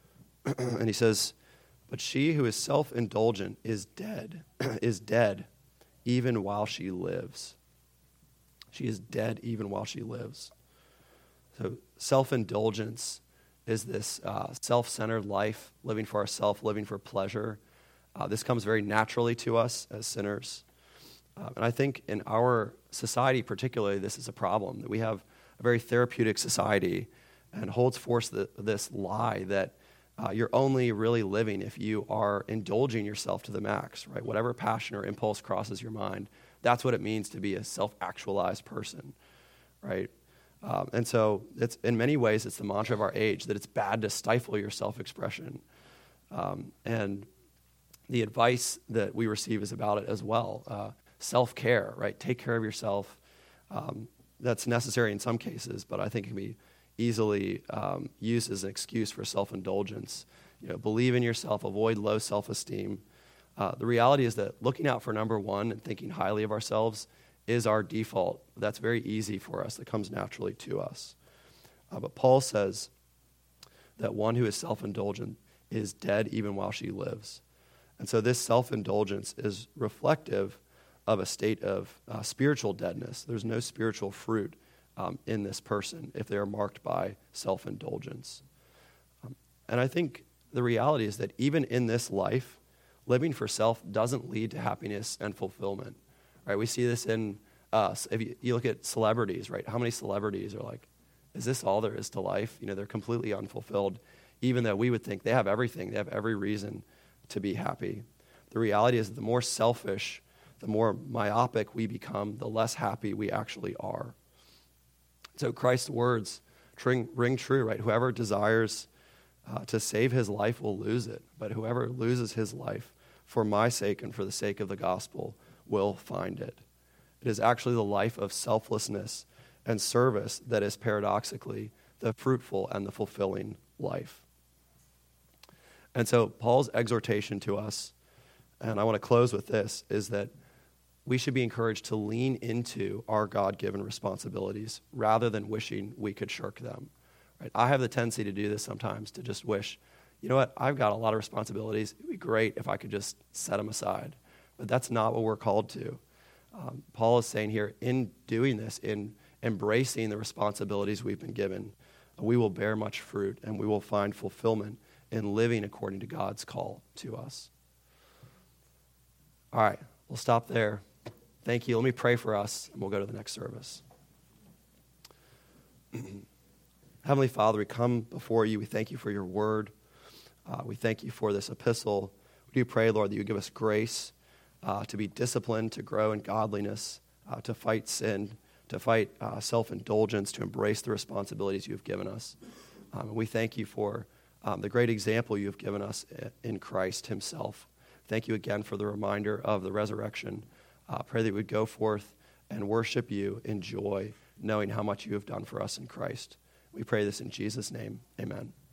Speaker 1: and he says, But she who is self indulgent is dead, is dead even while she lives. She is dead even while she lives. So, self indulgence is this uh, self centered life, living for ourselves, living for pleasure. Uh, this comes very naturally to us as sinners. Uh, and I think in our society, particularly, this is a problem. That we have a very therapeutic society and holds forth the, this lie that uh, you're only really living if you are indulging yourself to the max, right? Whatever passion or impulse crosses your mind, that's what it means to be a self actualized person, right? Um, and so, it's, in many ways, it's the mantra of our age that it's bad to stifle your self expression. Um, and the advice that we receive is about it as well uh, self care, right? Take care of yourself. Um, that's necessary in some cases, but I think it can be easily um, used as an excuse for self indulgence. You know, believe in yourself, avoid low self esteem. Uh, the reality is that looking out for number one and thinking highly of ourselves is our default. That's very easy for us, that comes naturally to us. Uh, but Paul says that one who is self indulgent is dead even while she lives. And so this self indulgence is reflective of a state of uh, spiritual deadness. There's no spiritual fruit um, in this person if they are marked by self indulgence. Um, and I think the reality is that even in this life, living for self doesn't lead to happiness and fulfillment. Right? We see this in us. If you, you look at celebrities, right? How many celebrities are like, is this all there is to life? You know, they're completely unfulfilled, even though we would think they have everything, they have every reason to be happy. The reality is, the more selfish, the more myopic we become, the less happy we actually are. So Christ's words ring, ring true, right? Whoever desires uh, to save his life will lose it, but whoever loses his life for my sake and for the sake of the gospel will find it. It is actually the life of selflessness and service that is paradoxically the fruitful and the fulfilling life. And so, Paul's exhortation to us, and I want to close with this, is that we should be encouraged to lean into our God given responsibilities rather than wishing we could shirk them. Right? I have the tendency to do this sometimes, to just wish, you know what, I've got a lot of responsibilities. It would be great if I could just set them aside. But that's not what we're called to. Um, Paul is saying here, in doing this, in embracing the responsibilities we've been given, we will bear much fruit and we will find fulfillment in living according to God's call to us. All right, we'll stop there. Thank you. Let me pray for us, and we'll go to the next service. Heavenly Father, we come before you. We thank you for your word. Uh, we thank you for this epistle. We do pray, Lord, that you give us grace uh, to be disciplined, to grow in godliness, uh, to fight sin, to fight uh, self indulgence, to embrace the responsibilities you have given us. Um, and we thank you for um, the great example you have given us in Christ Himself. Thank you again for the reminder of the resurrection. Uh, pray that we would go forth and worship you in joy, knowing how much you have done for us in Christ. We pray this in Jesus' name. Amen.